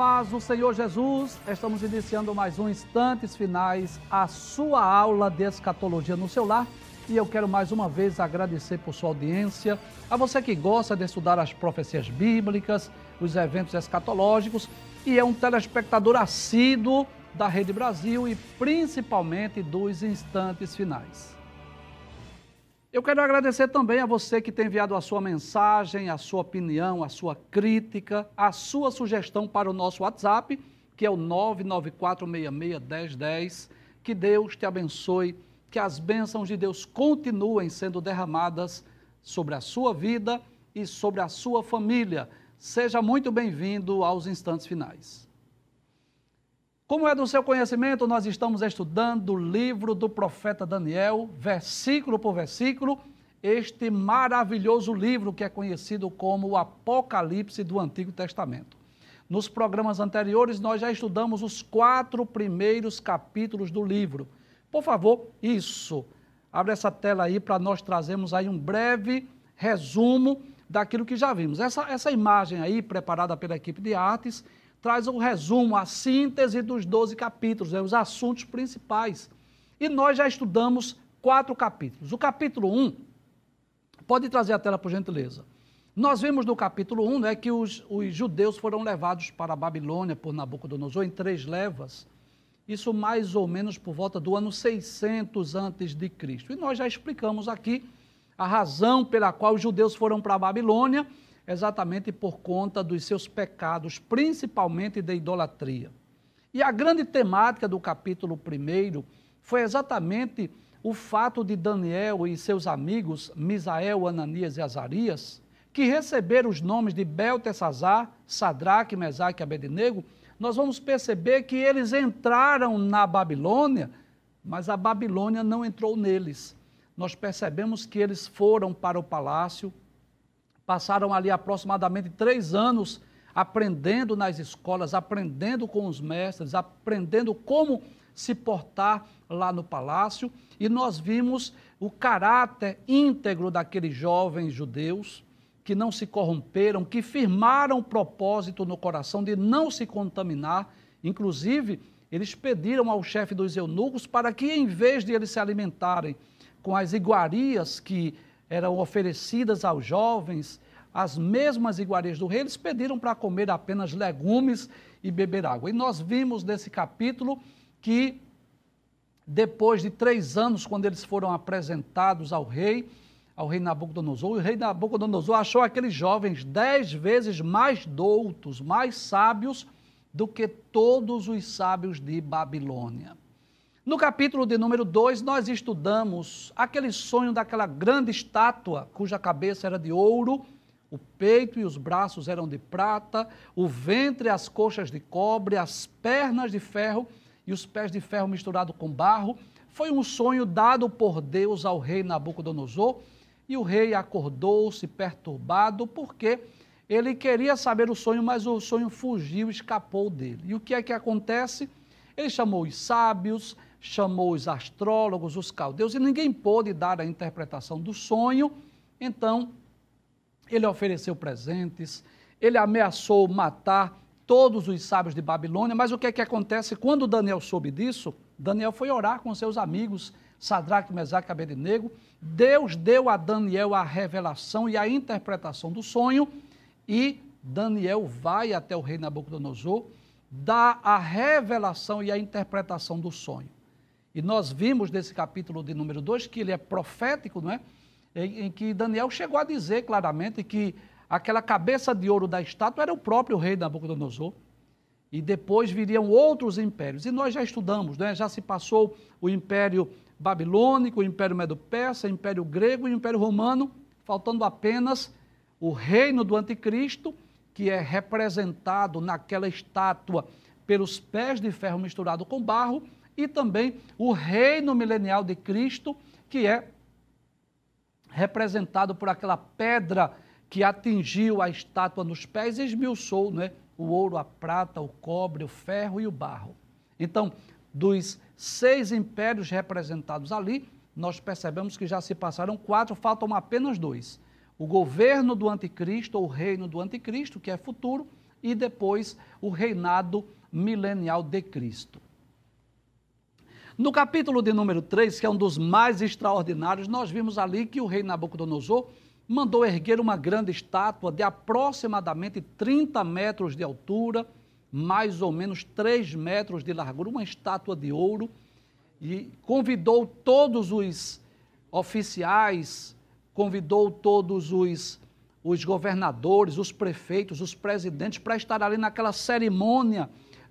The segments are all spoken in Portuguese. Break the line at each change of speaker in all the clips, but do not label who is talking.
Paz do Senhor Jesus, estamos iniciando mais um Instantes Finais, a sua aula de escatologia no seu lar. E eu quero mais uma vez agradecer por sua audiência, a você que gosta de estudar as profecias bíblicas, os eventos escatológicos e é um telespectador assíduo da Rede Brasil e principalmente dos Instantes Finais. Eu quero agradecer também a você que tem enviado a sua mensagem, a sua opinião, a sua crítica, a sua sugestão para o nosso WhatsApp, que é o 994661010. Que Deus te abençoe, que as bênçãos de Deus continuem sendo derramadas sobre a sua vida e sobre a sua família. Seja muito bem-vindo aos instantes finais. Como é do seu conhecimento, nós estamos estudando o livro do profeta Daniel, versículo por versículo, este maravilhoso livro que é conhecido como o Apocalipse do Antigo Testamento. Nos programas anteriores, nós já estudamos os quatro primeiros capítulos do livro. Por favor, isso. Abre essa tela aí para nós trazermos aí um breve resumo daquilo que já vimos. Essa, essa imagem aí, preparada pela equipe de artes, traz um resumo, a síntese dos 12 capítulos, né, os assuntos principais. E nós já estudamos quatro capítulos. O capítulo 1, pode trazer a tela por gentileza. Nós vimos no capítulo 1 né, que os, os judeus foram levados para a Babilônia por Nabucodonosor em três levas. Isso mais ou menos por volta do ano 600 antes de Cristo. E nós já explicamos aqui a razão pela qual os judeus foram para a Babilônia exatamente por conta dos seus pecados, principalmente da idolatria. E a grande temática do capítulo 1 foi exatamente o fato de Daniel e seus amigos, Misael, Ananias e Azarias, que receberam os nomes de Beltesazar, Sadraque, Mesaque e Abednego, nós vamos perceber que eles entraram na Babilônia, mas a Babilônia não entrou neles. Nós percebemos que eles foram para o palácio, passaram ali aproximadamente três anos aprendendo nas escolas, aprendendo com os mestres, aprendendo como se portar lá no palácio, e nós vimos o caráter íntegro daqueles jovens judeus que não se corromperam, que firmaram o propósito no coração de não se contaminar. Inclusive, eles pediram ao chefe dos eunucos para que, em vez de eles se alimentarem com as iguarias que eram oferecidas aos jovens, as mesmas iguarias do rei, eles pediram para comer apenas legumes e beber água. E nós vimos nesse capítulo que, depois de três anos, quando eles foram apresentados ao rei, ao rei Nabucodonosor, o rei Nabucodonosor achou aqueles jovens dez vezes mais doutos, mais sábios do que todos os sábios de Babilônia. No capítulo de número 2, nós estudamos aquele sonho daquela grande estátua cuja cabeça era de ouro, o peito e os braços eram de prata, o ventre e as coxas de cobre, as pernas de ferro e os pés de ferro misturado com barro. Foi um sonho dado por Deus ao rei Nabucodonosor e o rei acordou-se perturbado porque ele queria saber o sonho, mas o sonho fugiu, escapou dele. E o que é que acontece? Ele chamou os sábios, chamou os astrólogos, os caldeus, e ninguém pôde dar a interpretação do sonho. Então, ele ofereceu presentes, ele ameaçou matar todos os sábios de Babilônia, mas o que é que acontece? Quando Daniel soube disso, Daniel foi orar com seus amigos, Sadraque, Mesaque e Abednego. Deus deu a Daniel a revelação e a interpretação do sonho, e Daniel vai até o rei Nabucodonosor, dá a revelação e a interpretação do sonho. E nós vimos nesse capítulo de número 2 que ele é profético, não é? Em, em, que Daniel chegou a dizer claramente que aquela cabeça de ouro da estátua era o próprio rei Nabucodonosor. E depois viriam outros impérios. E nós já estudamos, né? já se passou o império babilônico, o império medo-persa, o império grego e o império romano, faltando apenas o reino do anticristo, que é representado naquela estátua pelos pés de ferro misturado com barro, e também o reino milenial de Cristo, que é representado por aquela pedra que atingiu a estátua nos pés e esmiuçou né, o ouro, a prata, o cobre, o ferro e o barro. Então, dos seis impérios representados ali, nós percebemos que já se passaram quatro, faltam apenas dois. O governo do anticristo, ou o reino do anticristo, que é futuro, e depois o reinado milenial de Cristo. No capítulo de número 3, que é um dos mais extraordinários, nós vimos ali que o rei Nabucodonosor mandou erguer uma grande estátua de aproximadamente 30 metros de altura, mais ou menos 3 metros de largura, uma estátua de ouro, e convidou todos os oficiais, convidou todos os, os governadores, os prefeitos, os presidentes para estar ali naquela cerimônia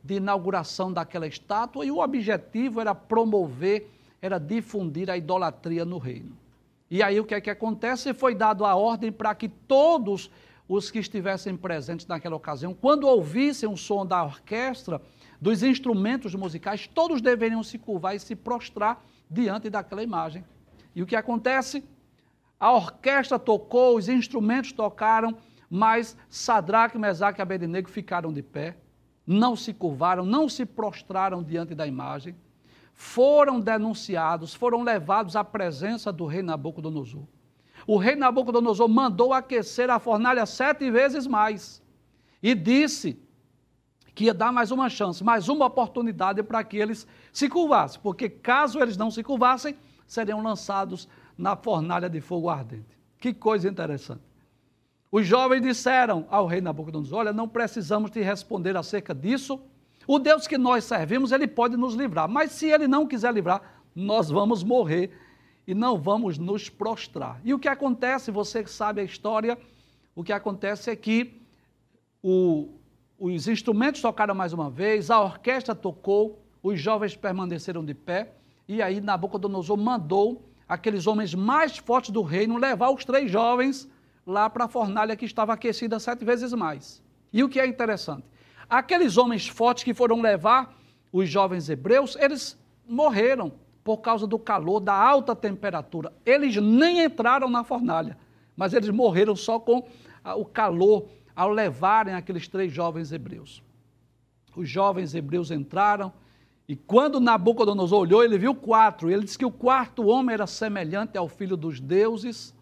de inauguração daquela estátua e o objetivo era promover, era difundir a idolatria no reino. E aí o que é que acontece? Foi dado a ordem para que todos os que estivessem presentes naquela ocasião, quando ouvissem o som da orquestra, dos instrumentos musicais, todos deveriam se curvar e se prostrar diante daquela imagem. E o que acontece? A orquestra tocou, os instrumentos tocaram, mas Sadraque, Mesaque e Abednego ficaram de pé não se curvaram, não se prostraram diante da imagem, foram denunciados, foram levados à presença do rei Nabucodonosor. O rei Nabucodonosor mandou aquecer a fornalha sete vezes mais e disse que ia dar mais uma chance, mais uma oportunidade para que eles se curvassem, porque caso eles não se curvassem, seriam lançados na fornalha de fogo ardente. Que coisa interessante. Os jovens disseram ao rei Nabucodonosor: Olha, não precisamos te responder acerca disso. O Deus que nós servimos, ele pode nos livrar, mas se ele não quiser livrar, nós vamos morrer e não vamos nos prostrar. E o que acontece, você sabe a história, o que acontece é que o, os instrumentos tocaram mais uma vez, a orquestra tocou, os jovens permaneceram de pé, e aí Nabucodonosor mandou aqueles homens mais fortes do reino levar os três jovens lá para a fornalha que estava aquecida sete vezes mais. E o que é interessante? Aqueles homens fortes que foram levar os jovens hebreus, eles morreram por causa do calor, da alta temperatura. Eles nem entraram na fornalha, mas eles morreram só com ah, o calor ao levarem aqueles três jovens hebreus. Os jovens hebreus entraram e quando Nabucodonosor olhou, ele viu quatro. Ele disse que o quarto homem era semelhante ao filho dos deuses.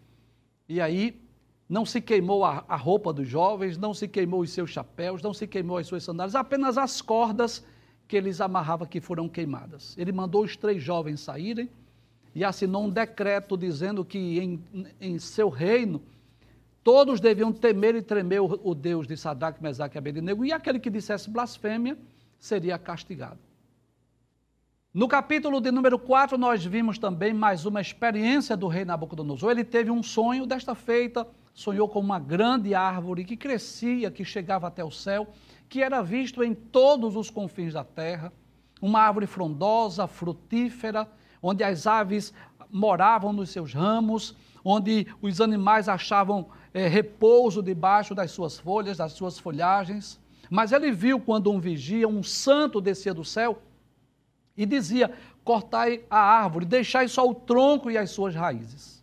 E aí não se queimou a, a, roupa dos jovens, não se queimou os seus chapéus, não se queimou as suas sandálias, apenas as cordas que eles amarravam que foram queimadas. Ele mandou os três jovens saírem e assinou um decreto dizendo que em, em seu reino todos deviam temer e tremer o, o Deus de Sadraque, Mesaque e Abednego, e aquele que dissesse blasfêmia seria castigado. No capítulo de número 4, nós vimos também mais uma experiência do rei Nabucodonosor. Ele teve um sonho, desta feita, sonhou com uma grande árvore que crescia, que chegava até o céu, que era visto em todos os confins da terra, uma árvore frondosa, frutífera, onde as aves moravam nos seus ramos, onde os animais achavam é, repouso debaixo das suas folhas, das suas folhagens. Mas ele viu quando um vigia, um santo descia do céu e dizia: Cortai a árvore, deixai só o tronco e as suas raízes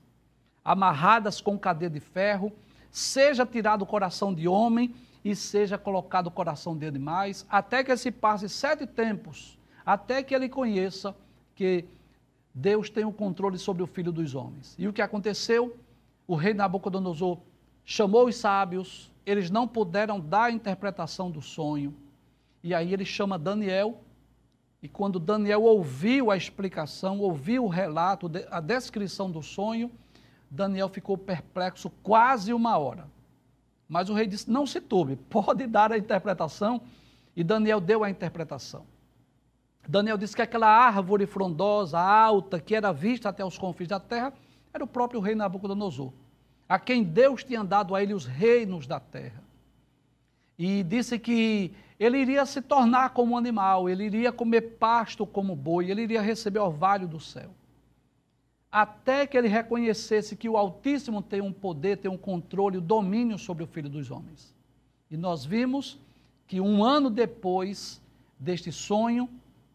amarradas com cadeia de ferro, seja tirado o coração de homem e seja colocado o coração de animais, até que se passe sete tempos, até que ele conheça que Deus tem o controle sobre o filho dos homens. E o que aconteceu? O rei Nabucodonosor chamou os sábios, eles não puderam dar a interpretação do sonho. E aí ele chama Daniel, e quando Daniel ouviu a explicação, ouviu o relato, a descrição do sonho, Daniel ficou perplexo quase uma hora. Mas o rei disse: Não se turbe, pode dar a interpretação. E Daniel deu a interpretação. Daniel disse que aquela árvore frondosa, alta, que era vista até os confins da terra, era o próprio rei Nabucodonosor, a quem Deus tinha dado a ele os reinos da terra. E disse que ele iria se tornar como um animal, ele iria comer pasto como boi, ele iria receber orvalho do céu até que ele reconhecesse que o Altíssimo tem um poder, tem um controle, o um domínio sobre o Filho dos Homens. E nós vimos que um ano depois deste sonho,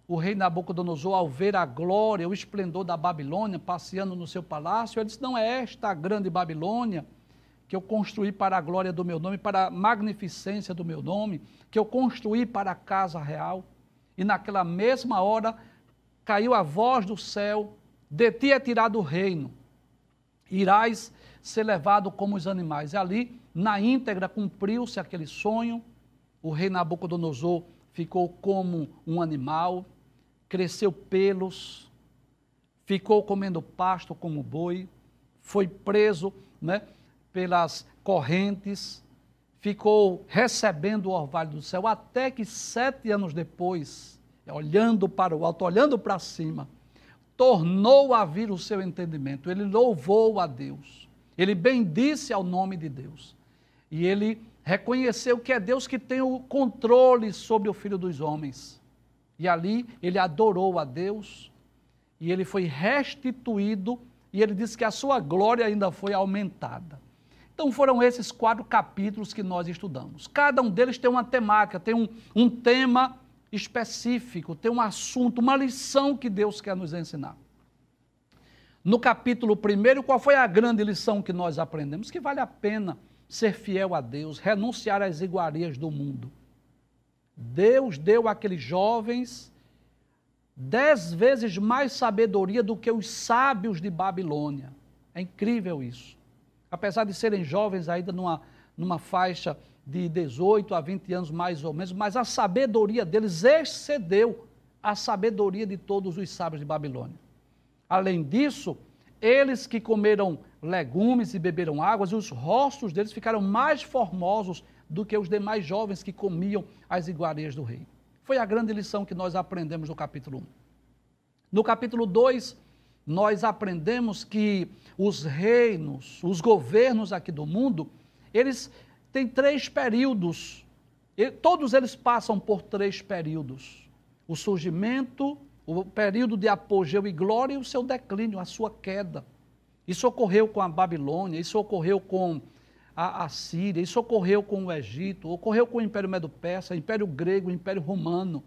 o rei Nabucodonosor, ao ver a glória, o esplendor da Babilônia passeando no seu palácio, ele disse: Não é esta a grande Babilônia que eu construí para a glória do meu nome, para a magnificência do meu nome, que eu construí para a casa real. E naquela mesma hora caiu a voz do céu de ti é tirado o reino, irás ser levado como os animais. E ali, na íntegra, cumpriu-se aquele sonho, o rei Nabucodonosor ficou como um animal, cresceu pelos, ficou comendo pasto como boi, foi preso né, pelas correntes, ficou recebendo o orvalho do céu, até que sete anos depois, olhando para o alto, olhando para cima, tornou a vir o seu entendimento. Ele louvou a Deus. Ele bendisse ao nome de Deus. E ele reconheceu que é Deus que tem o controle sobre o filho dos homens. E ali ele adorou a Deus e ele foi restituído e ele disse que a sua glória ainda foi aumentada. Então foram esses quatro capítulos que nós estudamos. Cada um deles tem uma temática, tem um, um tema específico, tem um assunto, uma lição que Deus quer nos ensinar. No capítulo 1, qual foi a grande lição que nós aprendemos? Que vale a pena ser fiel a Deus, renunciar às iguarias do mundo. Deus deu àqueles jovens dez vezes mais sabedoria do que os sábios de Babilônia. É incrível isso. Apesar de serem jovens ainda numa, numa faixa de 18 a 20 anos mais ou menos, mas a sabedoria deles excedeu a sabedoria de todos os sábios de Babilônia. Além disso, eles que comeram legumes e beberam águas, os rostos deles ficaram mais formosos do que os demais jovens que comiam as iguarias do rei. Foi a grande lição que nós aprendemos no capítulo 1. No capítulo 2, nós aprendemos que os reinos, os governos aqui do mundo, eles têm três períodos. Todos eles passam por três períodos: o surgimento, o período de apogeu e glória e o seu declínio, a sua queda. Isso ocorreu com a Babilônia, isso ocorreu com a, Síria, isso ocorreu com o Egito, ocorreu com o Império Medo-Persa, Império Grego, Império Romano.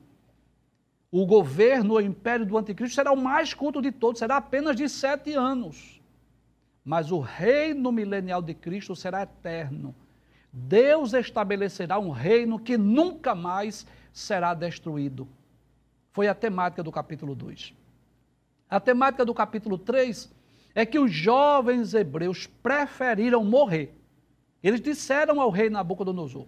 O governo, o império do anticristo será o mais curto de todos, será apenas de sete anos. Mas o reino milenial de Cristo será eterno. Deus estabelecerá um reino que nunca mais será destruído. Foi a temática do capítulo 2. A temática do capítulo 3 é que os jovens hebreus preferiram morrer. Eles disseram ao rei Nabucodonosor.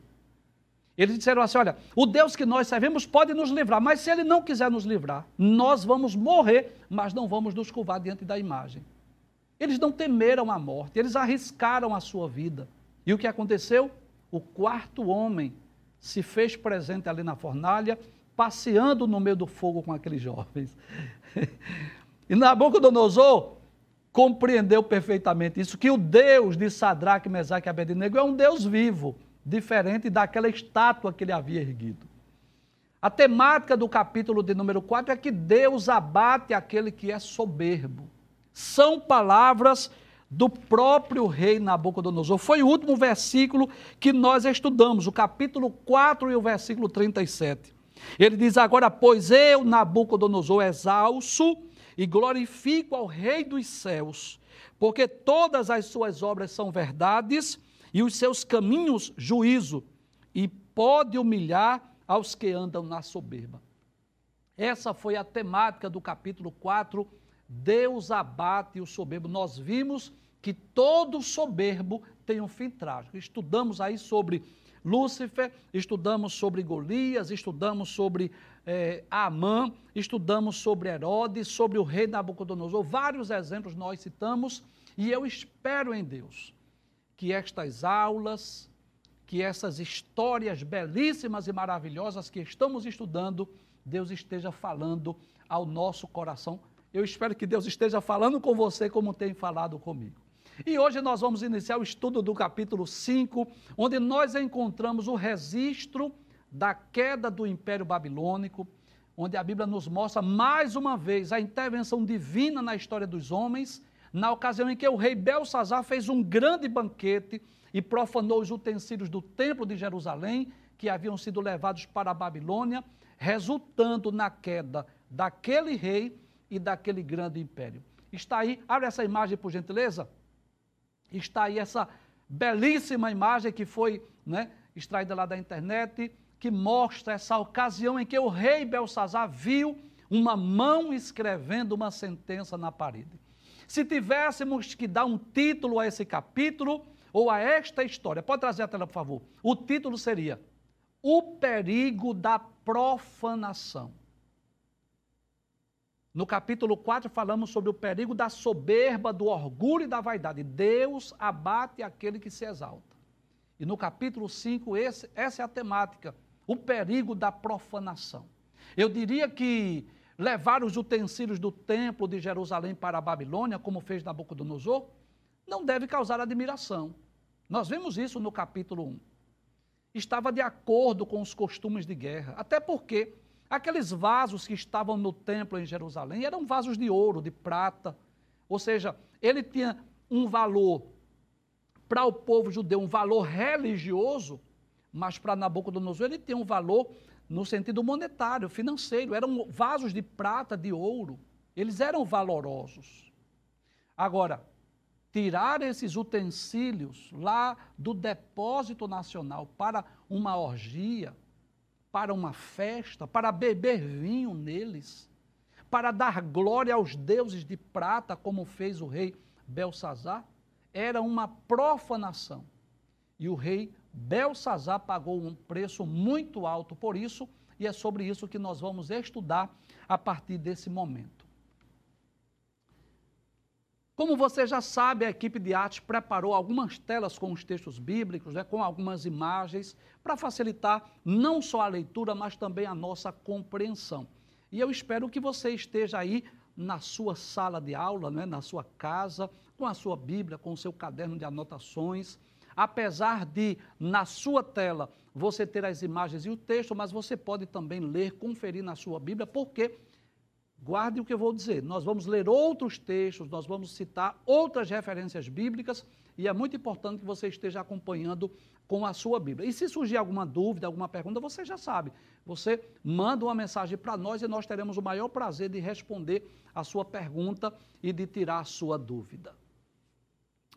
Eles disseram assim: olha, o Deus que nós servimos pode nos livrar, mas se ele não quiser nos livrar, nós vamos morrer, mas não vamos nos curvar diante da imagem. Eles não temeram a morte, eles arriscaram a sua vida. E o que aconteceu? O quarto homem se fez presente ali na fornalha, passeando no meio do fogo com aqueles jovens. e Nabucodonosor compreendeu perfeitamente isso, que o Deus de Sadraque, Mesaque e Abednego é um Deus vivo, diferente daquela estátua que ele havia erguido. A temática do capítulo de número 4 é que Deus abate aquele que é soberbo. São palavras do próprio rei Nabucodonosor. Foi o último versículo que nós estudamos, o capítulo 4 e o versículo 37. Ele diz agora, pois eu, Nabucodonosor, exalço e glorifico ao Rei dos céus, porque todas as suas obras são verdades e os seus caminhos juízo, e pode humilhar aos que andam na soberba. Essa foi a temática do capítulo 4. Deus abate o soberbo. Nós vimos que todo soberbo tem um fim trágico. Estudamos aí sobre Lúcifer, estudamos sobre Golias, estudamos sobre é, Amã, estudamos sobre Herodes, sobre o rei Nabucodonosor, vários exemplos nós citamos, e eu espero em Deus que estas aulas, que essas histórias belíssimas e maravilhosas que estamos estudando, Deus esteja falando ao nosso coração. Eu espero que Deus esteja falando com você como tem falado comigo. E hoje nós vamos iniciar o estudo do capítulo 5, onde nós encontramos o registro da queda do Império Babilônico, onde a Bíblia nos mostra mais uma vez a intervenção divina na história dos homens, na ocasião em que o rei Belsazar fez um grande banquete e profanou os utensílios do templo de Jerusalém, que haviam sido levados para a Babilônia, resultando na queda daquele rei e daquele grande império. Está aí, abre essa imagem por gentileza está aí essa belíssima imagem que foi né, extraída lá da internet, que mostra essa ocasião em que o rei Belsazar viu uma mão escrevendo uma sentença na parede. Se tivéssemos que dar um título a esse capítulo ou a esta história, pode trazer a tela, por favor. O título seria o perigo da profanação. No capítulo 4, falamos sobre o perigo da soberba, do orgulho e da vaidade. Deus abate aquele que se exalta. E no capítulo 5, esse, essa é a temática, o perigo da profanação. Eu diria que levar os utensílios do templo de Jerusalém para a Babilônia, como fez Nabucodonosor, não deve causar admiração. Nós vemos isso no capítulo 1. Estava de acordo com os costumes de guerra, até porque Aqueles vasos que estavam no templo em Jerusalém eram vasos de ouro, de prata. Ou seja, ele tinha um valor para o povo judeu, um valor religioso, mas para Nabucodonosor ele tinha um valor no sentido monetário, financeiro. Eram vasos de prata, de ouro. Eles eram valorosos. Agora, tirar esses utensílios lá do depósito nacional para uma orgia, para uma festa, para beber vinho neles, para dar glória aos deuses de prata, como fez o rei Belsazar, era uma profanação. E o rei Belsazar pagou um preço muito alto por isso, e é sobre isso que nós vamos estudar a partir desse momento. Como você já sabe, a equipe de arte preparou algumas telas com os textos bíblicos, né, com algumas imagens, para facilitar não só a leitura, mas também a nossa compreensão. E eu espero que você esteja aí na sua sala de aula, né, na sua casa, com a sua Bíblia, com o seu caderno de anotações. Apesar de, na sua tela, você ter as imagens e o texto, mas você pode também ler, conferir na sua Bíblia, porque Guarde o que eu vou dizer. Nós vamos ler outros textos, nós vamos citar outras referências bíblicas e é muito importante que você esteja acompanhando com a sua Bíblia. E se surgir alguma dúvida, alguma pergunta, você já sabe. Você manda uma mensagem para nós e nós teremos o maior prazer de responder a sua pergunta e de tirar a sua dúvida.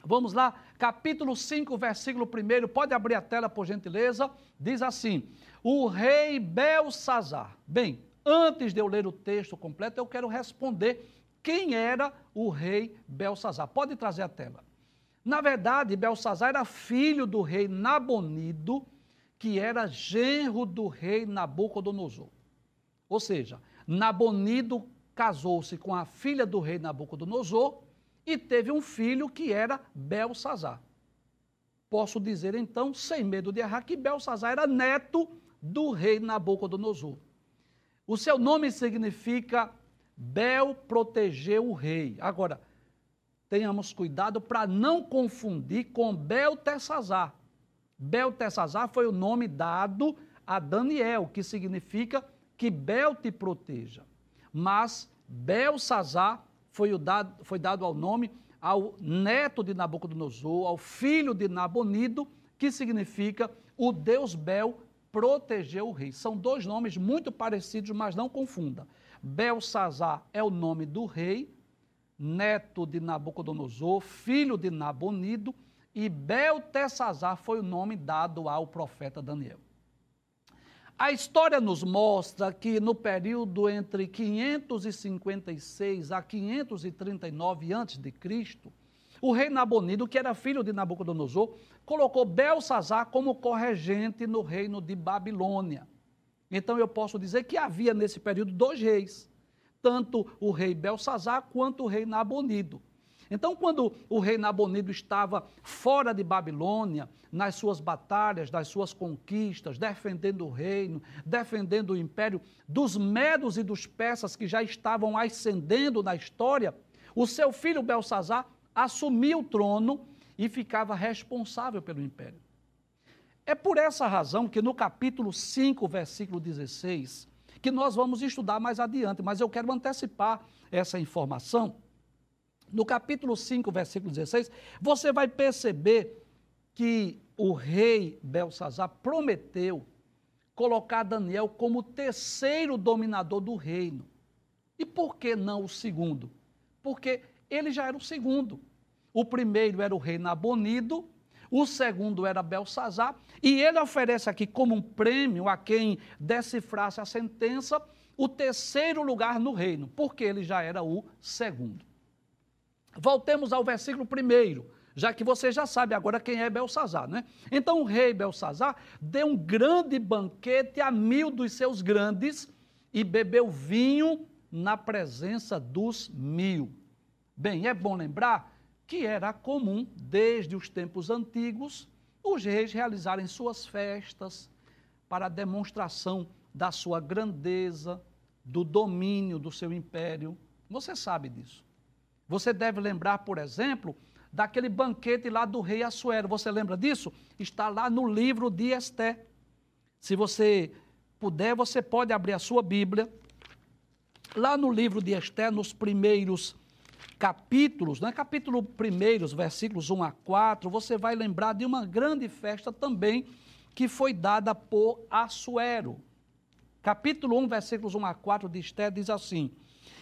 Vamos lá, capítulo 5, versículo 1. Pode abrir a tela, por gentileza. Diz assim: O rei Belsazar. Bem, Antes de eu ler o texto completo, eu quero responder quem era o rei Belsazar. Pode trazer a tela. Na verdade, Belsazar era filho do rei Nabonido, que era genro do rei Nabucodonosor. Ou seja, Nabonido casou-se com a filha do rei Nabucodonosor e teve um filho que era Belsazar. Posso dizer então, sem medo de errar, que Belsazar era neto do rei Nabucodonosor. O seu nome significa Bel protegeu o rei. Agora, tenhamos cuidado para não confundir com Beltesazar. Beltesazar foi o nome dado a Daniel, que significa que Bel te proteja. Mas Belsazar foi, dado, foi dado ao nome ao neto de Nabucodonosor, ao filho de Nabonido, que significa o Deus Bel protegeu o rei. São dois nomes muito parecidos, mas não confunda. Belsazar é o nome do rei, neto de Nabucodonosor, filho de Nabonido, e Beltesazar foi o nome dado ao profeta Daniel. A história nos mostra que no período entre 556 a 539 a.C., o rei Nabonido, que era filho de Nabucodonosor, colocou Belsazar como corregente no reino de Babilônia. Então eu posso dizer que havia nesse período dois reis, tanto o rei Belsazar quanto o rei Nabonido. Então, quando o rei Nabonido estava fora de Babilônia, nas suas batalhas, das suas conquistas, defendendo o reino, defendendo o império, dos medos e dos persas que já estavam ascendendo na história, o seu filho Belsazar assumia o trono e ficava responsável pelo império. É por essa razão que no capítulo 5, versículo 16, que nós vamos estudar mais adiante, mas eu quero antecipar essa informação. No capítulo 5, versículo 16, você vai perceber que o rei Belsazar prometeu colocar Daniel como terceiro dominador do reino. E por que não o segundo? Porque ele já era o segundo. O primeiro era o rei Nabonido, o segundo era Belsazar, e ele oferece aqui como um prêmio a quem decifrasse a sentença o terceiro lugar no reino, porque ele já era o segundo. Voltemos ao versículo primeiro. já que você já sabe agora quem é Belsazar, né? Então o rei Belsazar deu um grande banquete a mil dos seus grandes e bebeu vinho na presença dos mil. Bem, é bom lembrar que era comum, desde os tempos antigos, os reis realizarem suas festas para demonstração da sua grandeza, do domínio do seu império. Você sabe disso. Você deve lembrar, por exemplo, daquele banquete lá do rei Assuero. Você lembra disso? Está lá no livro de Esté. Se você puder, você pode abrir a sua Bíblia. Lá no livro de Esté, nos primeiros capítulos, né? capítulo primeiros, versículos 1 a 4, você vai lembrar de uma grande festa também que foi dada por Assuero. Capítulo 1, versículos 1 a 4 de Esté diz assim: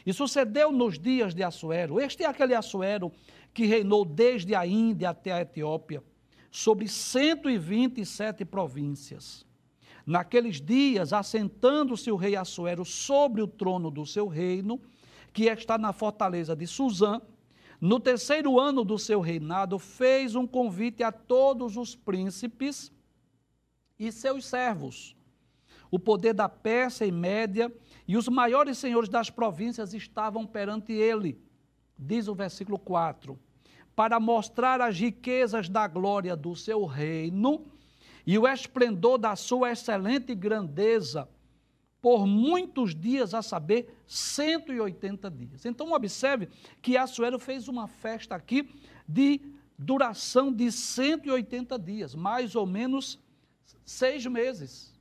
E sucedeu nos dias de Assuero, este é aquele Assuero que reinou desde a Índia até a Etiópia, sobre 127 províncias. Naqueles dias, assentando-se o rei Assuero sobre o trono do seu reino, que está na fortaleza de Suzã, no terceiro ano do seu reinado, fez um convite a todos os príncipes e seus servos. O poder da Pérsia e Média e os maiores senhores das províncias estavam perante ele, diz o versículo 4 para mostrar as riquezas da glória do seu reino e o esplendor da sua excelente grandeza por muitos dias, a saber, 180 dias. Então, observe que Assuero fez uma festa aqui de duração de 180 dias, mais ou menos seis meses.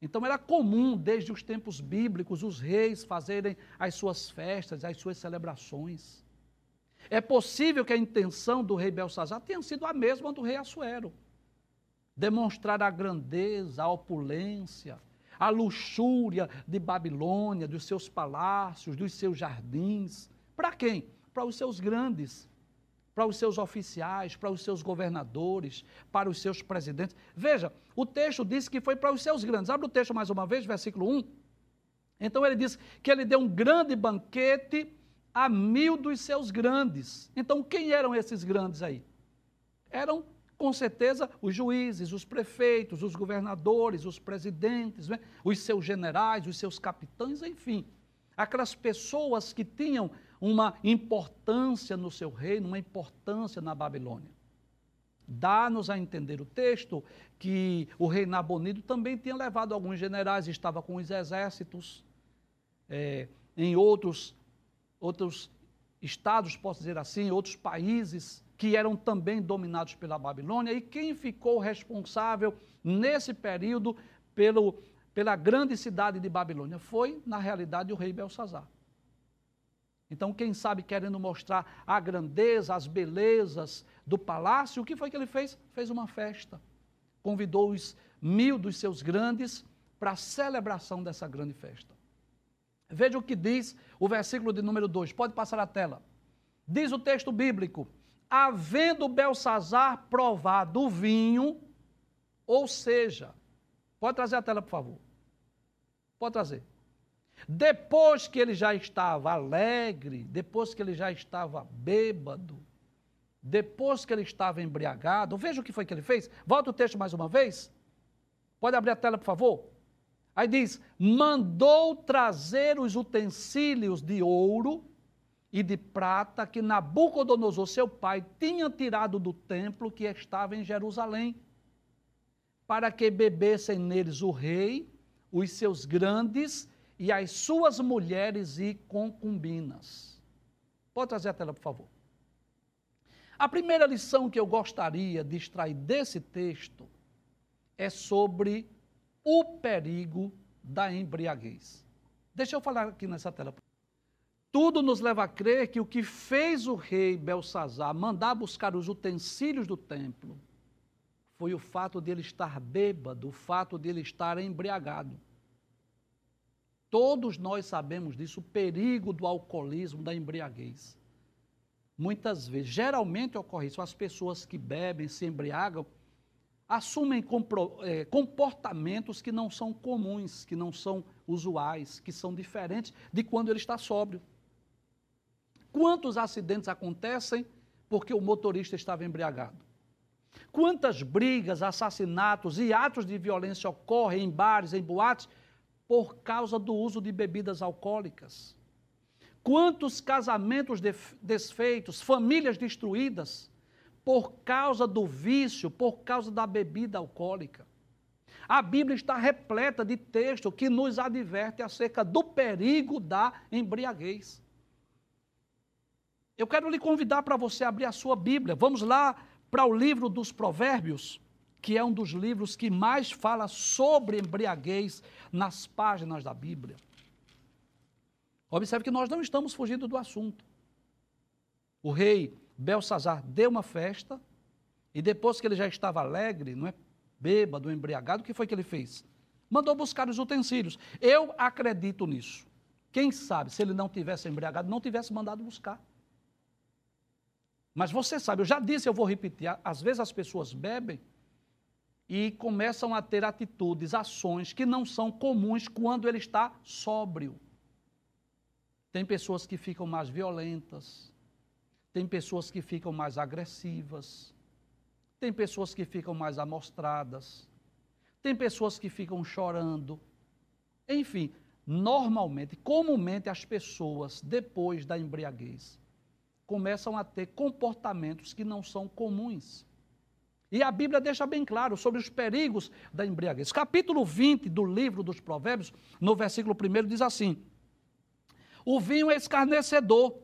Então, era comum, desde os tempos bíblicos, os reis fazerem as suas festas, as suas celebrações. É possível que a intenção do rei Belsazar tenha sido a mesma do rei Assuero. Demonstrar a grandeza, a opulência, a luxúria de Babilônia, dos seus palácios, dos seus jardins. Para quem? Para os seus grandes, para os seus oficiais, para os seus governadores, para os seus presidentes. Veja, o texto diz que foi para os seus grandes. Abre o texto mais uma vez, versículo 1. Então ele diz que ele deu um grande banquete a mil dos seus grandes. Então, quem eram esses grandes aí? Eram, com certeza, os juízes, os prefeitos, os governadores, os presidentes, né? os seus generais, os seus capitães, enfim. Aquelas pessoas que tinham uma importância no seu reino, uma importância na Babilônia. Dá-nos a entender o texto que o rei Nabonido também tinha levado alguns generais, estava com os exércitos. É, em outros outros estados, posso dizer assim, outros países que eram também dominados pela Babilônia, e quem ficou responsável nesse período pelo, pela grande cidade de Babilônia foi, na realidade, o rei Belsazar. Então, quem sabe querendo mostrar a grandeza, as belezas do palácio, o que foi que ele fez? Fez uma festa. Convidou os mil dos seus grandes para a celebração dessa grande festa. Veja o que diz o versículo de número 2. Pode passar a tela. Diz o texto bíblico: Havendo Belsazar provado o vinho, ou seja, pode trazer a tela, por favor. Pode trazer. Depois que ele já estava alegre, depois que ele já estava bêbado, depois que ele estava embriagado, veja o que foi que ele fez. Volta o texto mais uma vez. Pode abrir a tela, por favor. Aí diz: mandou trazer os utensílios de ouro e de prata que Nabucodonosor, seu pai, tinha tirado do templo que estava em Jerusalém, para que bebessem neles o rei, os seus grandes e as suas mulheres e concubinas. Pode trazer a tela, por favor. A primeira lição que eu gostaria de extrair desse texto é sobre o perigo da embriaguez. Deixa eu falar aqui nessa tela. Tudo nos leva a crer que o que fez o rei Belsazar mandar buscar os utensílios do templo foi o fato de ele estar bêbado, o fato de ele estar embriagado. Todos nós sabemos disso, o perigo do alcoolismo, da embriaguez. Muitas vezes, geralmente ocorre isso, as pessoas que bebem, se embriagam, assumem é, comportamentos que não são comuns, que não são usuais, que são diferentes de quando ele está sóbrio. Quantos acidentes acontecem porque o motorista estava embriagado. Quantas brigas, assassinatos e atos de violência ocorrem em bares, em boates, por causa do uso de bebidas alcoólicas? Quantos casamentos desfeitos, famílias destruídas por causa do vício, por causa da bebida alcoólica? A Bíblia está repleta de texto que nos adverte acerca do perigo da embriaguez. Eu quero lhe convidar para você abrir a sua Bíblia. Vamos lá para o livro dos Provérbios, que é um dos livros que mais fala sobre embriaguez nas páginas da Bíblia. Observe que nós não estamos fugindo do assunto. O rei Belsazar deu uma festa e depois que ele já estava alegre, não é bêbado, embriagado, o que foi que ele fez? Mandou buscar os utensílios. Eu acredito nisso. Quem sabe se ele não tivesse embriagado, não tivesse mandado buscar. Mas você sabe, eu já disse, eu vou repetir, às vezes as pessoas bebem e começam a ter atitudes, ações que não são comuns quando ele está sóbrio. Tem pessoas que ficam mais violentas, tem pessoas que ficam mais agressivas, tem pessoas que ficam mais amostradas, tem pessoas que ficam chorando. Enfim, normalmente, comumente as pessoas, depois da embriaguez, começam a ter comportamentos que não são comuns. E a Bíblia deixa bem claro sobre os perigos da embriaguez. Capítulo 20 do livro dos Provérbios, no versículo 1, diz assim: O vinho é escarnecedor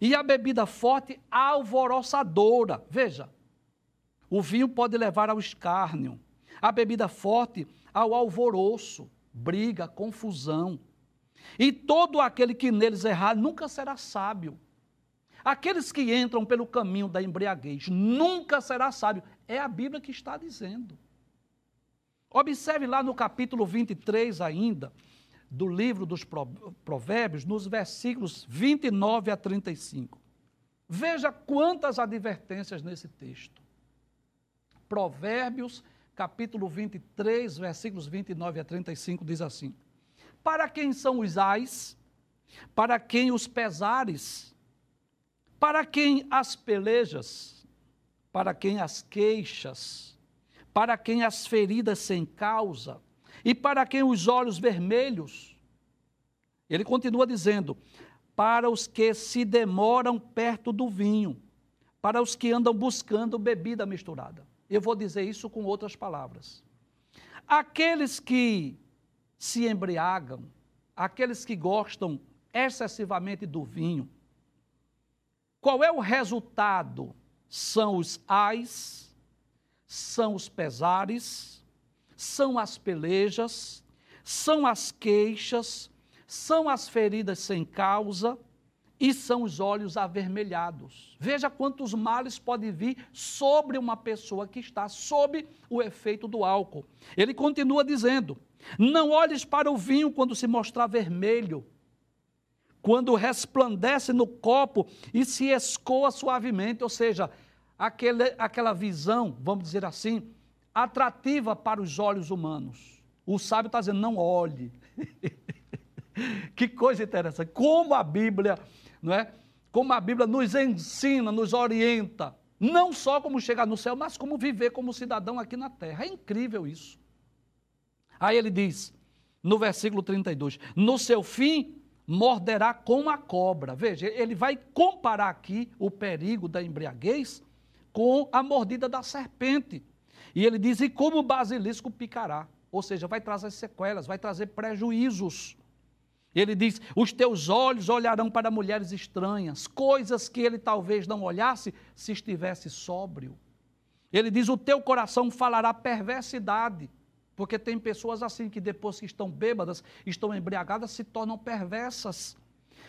e a bebida forte alvoroçadora. Veja, o vinho pode levar ao escárnio, a bebida forte ao alvoroço, briga, confusão. E todo aquele que neles errar nunca será sábio. Aqueles que entram pelo caminho da embriaguez nunca será sábio. É a Bíblia que está dizendo. Observe lá no capítulo 23 ainda, do livro dos Provérbios, nos versículos 29 a 35. Veja quantas advertências nesse texto. Provérbios, capítulo 23, versículos 29 a 35, diz assim: Para quem são os ais? Para quem os pesares? Para quem as pelejas, para quem as queixas, para quem as feridas sem causa, e para quem os olhos vermelhos. Ele continua dizendo: para os que se demoram perto do vinho, para os que andam buscando bebida misturada. Eu vou dizer isso com outras palavras. Aqueles que se embriagam, aqueles que gostam excessivamente do vinho, qual é o resultado? São os ais, são os pesares, são as pelejas, são as queixas, são as feridas sem causa e são os olhos avermelhados. Veja quantos males podem vir sobre uma pessoa que está sob o efeito do álcool. Ele continua dizendo: Não olhes para o vinho quando se mostrar vermelho, quando resplandece no copo e se escoa suavemente, ou seja, aquele, aquela visão, vamos dizer assim, atrativa para os olhos humanos. O sábio está dizendo, não olhe. que coisa interessante. Como a Bíblia, não é? Como a Bíblia nos ensina, nos orienta, não só como chegar no céu, mas como viver como cidadão aqui na terra. É incrível isso. Aí ele diz, no versículo 32, no seu fim morderá como a cobra. Veja, ele vai comparar aqui o perigo da embriaguez com a mordida da serpente. E ele diz: e como o basilisco picará. Ou seja, vai trazer sequelas, vai trazer prejuízos. Ele diz: os teus olhos olharão para mulheres estranhas, coisas que ele talvez não olhasse se estivesse sóbrio. Ele diz: o teu coração falará perversidade. Porque tem pessoas assim que depois que estão bêbadas, estão embriagadas, se tornam perversas.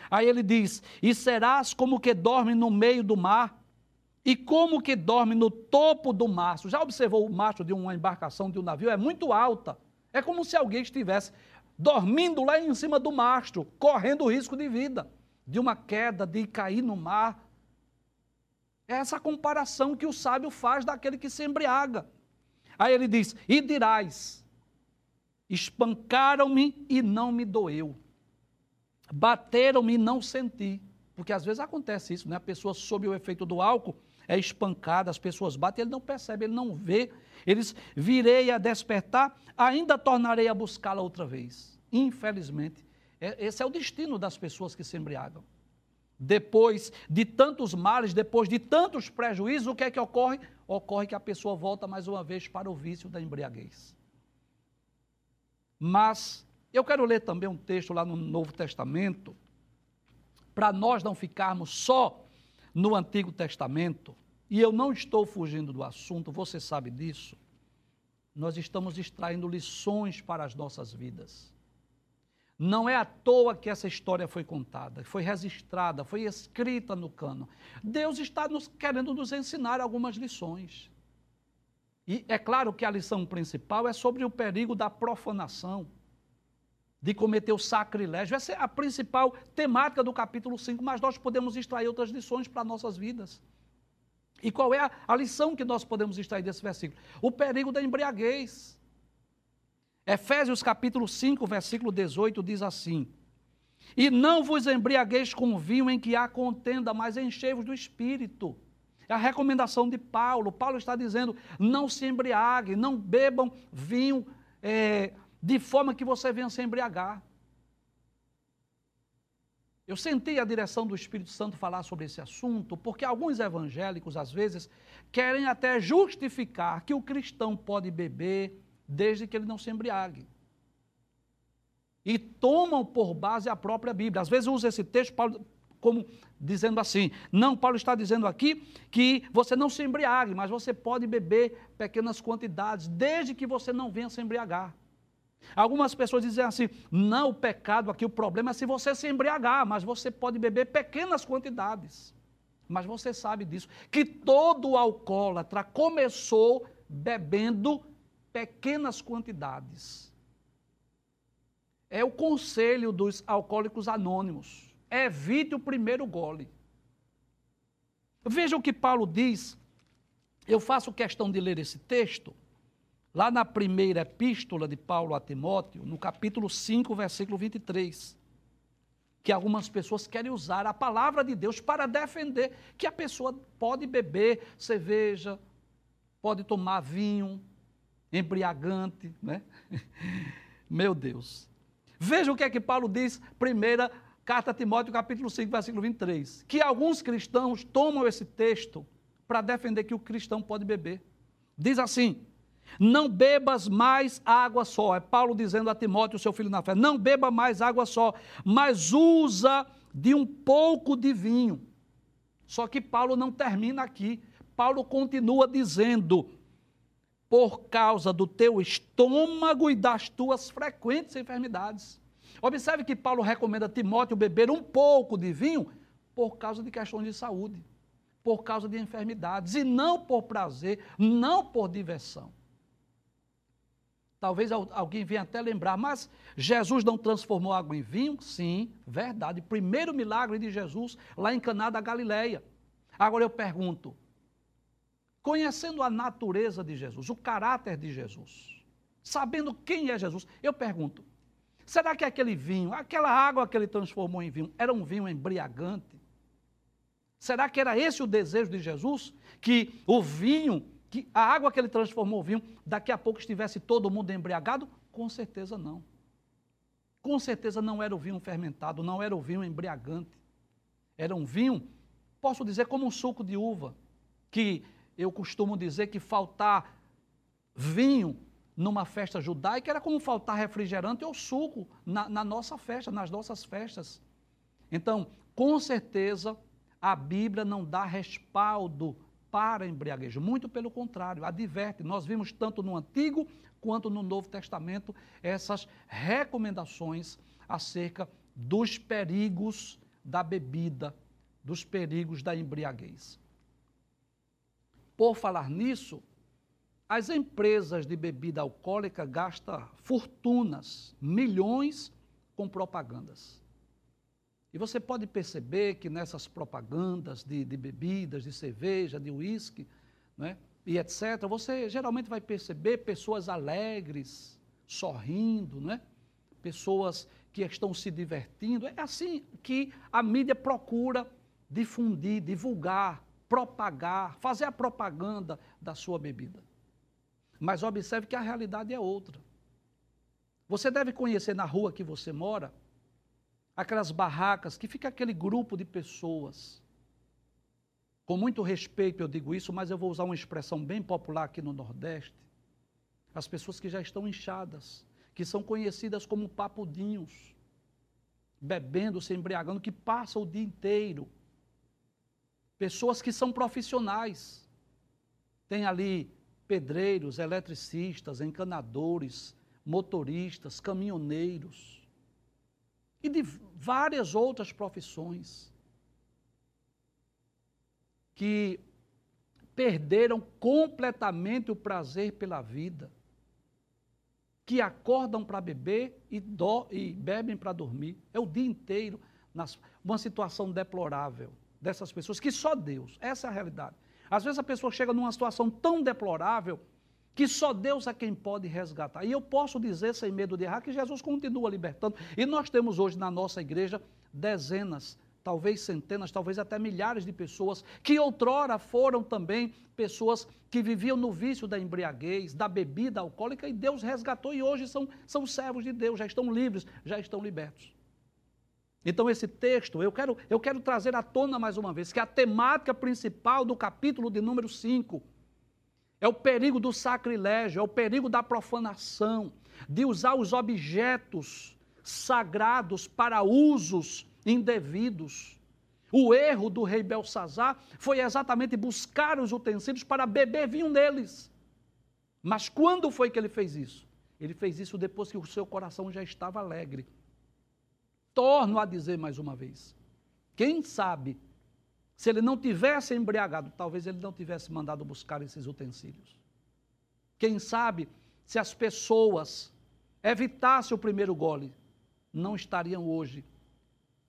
Aí ele diz: E serás como que dorme no meio do mar, e como que dorme no topo do mastro. Já observou o mastro de uma embarcação, de um navio? É muito alta. É como se alguém estivesse dormindo lá em cima do mastro, correndo risco de vida, de uma queda, de cair no mar. É essa comparação que o sábio faz daquele que se embriaga. Aí ele diz: E dirás: Espancaram-me e não me doeu, bateram-me e não senti. Porque às vezes acontece isso, né? A pessoa sob o efeito do álcool é espancada, as pessoas batem, ele não percebe, ele não vê. Eles virei a despertar, ainda tornarei a buscá-la outra vez. Infelizmente, é, esse é o destino das pessoas que se embriagam. Depois de tantos males, depois de tantos prejuízos, o que é que ocorre? Ocorre que a pessoa volta mais uma vez para o vício da embriaguez. Mas eu quero ler também um texto lá no Novo Testamento, para nós não ficarmos só no Antigo Testamento, e eu não estou fugindo do assunto, você sabe disso. Nós estamos extraindo lições para as nossas vidas. Não é à toa que essa história foi contada, foi registrada, foi escrita no cano. Deus está nos, querendo nos ensinar algumas lições. E é claro que a lição principal é sobre o perigo da profanação, de cometer o sacrilégio. Essa é a principal temática do capítulo 5, mas nós podemos extrair outras lições para nossas vidas. E qual é a, a lição que nós podemos extrair desse versículo? O perigo da embriaguez. Efésios capítulo 5, versículo 18 diz assim: E não vos embriagueis com vinho em que há contenda, mas enchei-vos do espírito. É a recomendação de Paulo. Paulo está dizendo: não se embriague, não bebam vinho é, de forma que você venha se embriagar. Eu senti a direção do Espírito Santo falar sobre esse assunto, porque alguns evangélicos, às vezes, querem até justificar que o cristão pode beber, desde que ele não se embriague. E tomam por base a própria Bíblia. Às vezes usa esse texto Paulo, como dizendo assim: não, Paulo está dizendo aqui que você não se embriague, mas você pode beber pequenas quantidades, desde que você não venha se embriagar. Algumas pessoas dizem assim: não, o pecado aqui, o problema é se você se embriagar, mas você pode beber pequenas quantidades. Mas você sabe disso, que todo alcoólatra começou bebendo pequenas quantidades. É o conselho dos alcoólicos anônimos. Evite o primeiro gole. Veja o que Paulo diz. Eu faço questão de ler esse texto, lá na primeira epístola de Paulo a Timóteo, no capítulo 5, versículo 23. Que algumas pessoas querem usar a palavra de Deus para defender que a pessoa pode beber cerveja, pode tomar vinho, embriagante, né? Meu Deus. Veja o que é que Paulo diz, primeira carta a Timóteo, capítulo 5, versículo 23. Que alguns cristãos tomam esse texto para defender que o cristão pode beber. Diz assim: não bebas mais água só. É Paulo dizendo a Timóteo, seu filho na fé: não beba mais água só, mas usa de um pouco de vinho. Só que Paulo não termina aqui. Paulo continua dizendo: por causa do teu estômago e das tuas frequentes enfermidades. Observe que Paulo recomenda a Timóteo beber um pouco de vinho por causa de questões de saúde, por causa de enfermidades, e não por prazer, não por diversão. Talvez alguém venha até lembrar, mas Jesus não transformou água em vinho? Sim, verdade. Primeiro milagre de Jesus lá em Caná da Galileia. Agora eu pergunto, conhecendo a natureza de Jesus, o caráter de Jesus, sabendo quem é Jesus, eu pergunto: será que aquele vinho, aquela água que ele transformou em vinho, era um vinho embriagante? Será que era esse o desejo de Jesus? Que o vinho, que a água que ele transformou vinho, daqui a pouco estivesse todo mundo embriagado? Com certeza não. Com certeza não era o vinho fermentado, não era o vinho embriagante. Era um vinho, posso dizer, como um suco de uva, que eu costumo dizer que faltar vinho numa festa judaica era como faltar refrigerante ou suco na, na nossa festa, nas nossas festas. Então, com certeza, a Bíblia não dá respaldo para embriaguejo, muito pelo contrário, adverte. Nós vimos tanto no Antigo quanto no Novo Testamento essas recomendações acerca dos perigos da bebida, dos perigos da embriaguez. Por falar nisso, as empresas de bebida alcoólica gastam fortunas, milhões com propagandas. E você pode perceber que nessas propagandas de, de bebidas, de cerveja, de uísque, né, e etc., você geralmente vai perceber pessoas alegres, sorrindo, né? pessoas que estão se divertindo. É assim que a mídia procura difundir, divulgar, propagar, fazer a propaganda da sua bebida. Mas observe que a realidade é outra. Você deve conhecer na rua que você mora aquelas barracas que fica aquele grupo de pessoas. Com muito respeito eu digo isso, mas eu vou usar uma expressão bem popular aqui no Nordeste. As pessoas que já estão inchadas, que são conhecidas como papudinhos, bebendo, se embriagando, que passam o dia inteiro. Pessoas que são profissionais. Tem ali pedreiros, eletricistas, encanadores, motoristas, caminhoneiros e de várias outras profissões que perderam completamente o prazer pela vida, que acordam para beber e, do, e bebem para dormir. É o dia inteiro nas, uma situação deplorável dessas pessoas que só Deus, essa é a realidade. Às vezes a pessoa chega numa situação tão deplorável que só Deus é quem pode resgatar. E eu posso dizer, sem medo de errar, que Jesus continua libertando. E nós temos hoje na nossa igreja dezenas, talvez centenas, talvez até milhares de pessoas que outrora foram também pessoas que viviam no vício da embriaguez, da bebida alcoólica, e Deus resgatou e hoje são, são servos de Deus, já estão livres, já estão libertos. Então, esse texto, eu quero, eu quero trazer à tona mais uma vez, que a temática principal do capítulo de número 5 é o perigo do sacrilégio, é o perigo da profanação, de usar os objetos sagrados para usos indevidos. O erro do rei Belsazar foi exatamente buscar os utensílios para beber vinho neles. Mas quando foi que ele fez isso? Ele fez isso depois que o seu coração já estava alegre. Torno a dizer mais uma vez: quem sabe se ele não tivesse embriagado, talvez ele não tivesse mandado buscar esses utensílios. Quem sabe, se as pessoas evitassem o primeiro gole, não estariam hoje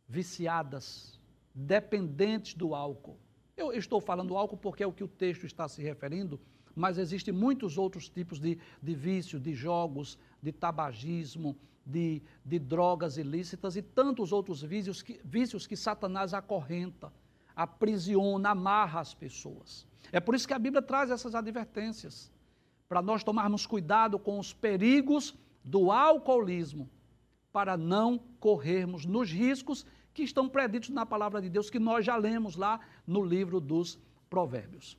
viciadas, dependentes do álcool. Eu estou falando álcool porque é o que o texto está se referindo, mas existem muitos outros tipos de, de vício, de jogos, de tabagismo, de, de drogas ilícitas e tantos outros vícios que, vícios que Satanás acorrenta aprisiona, amarra as pessoas. É por isso que a Bíblia traz essas advertências, para nós tomarmos cuidado com os perigos do alcoolismo, para não corrermos nos riscos que estão preditos na palavra de Deus, que nós já lemos lá no livro dos Provérbios.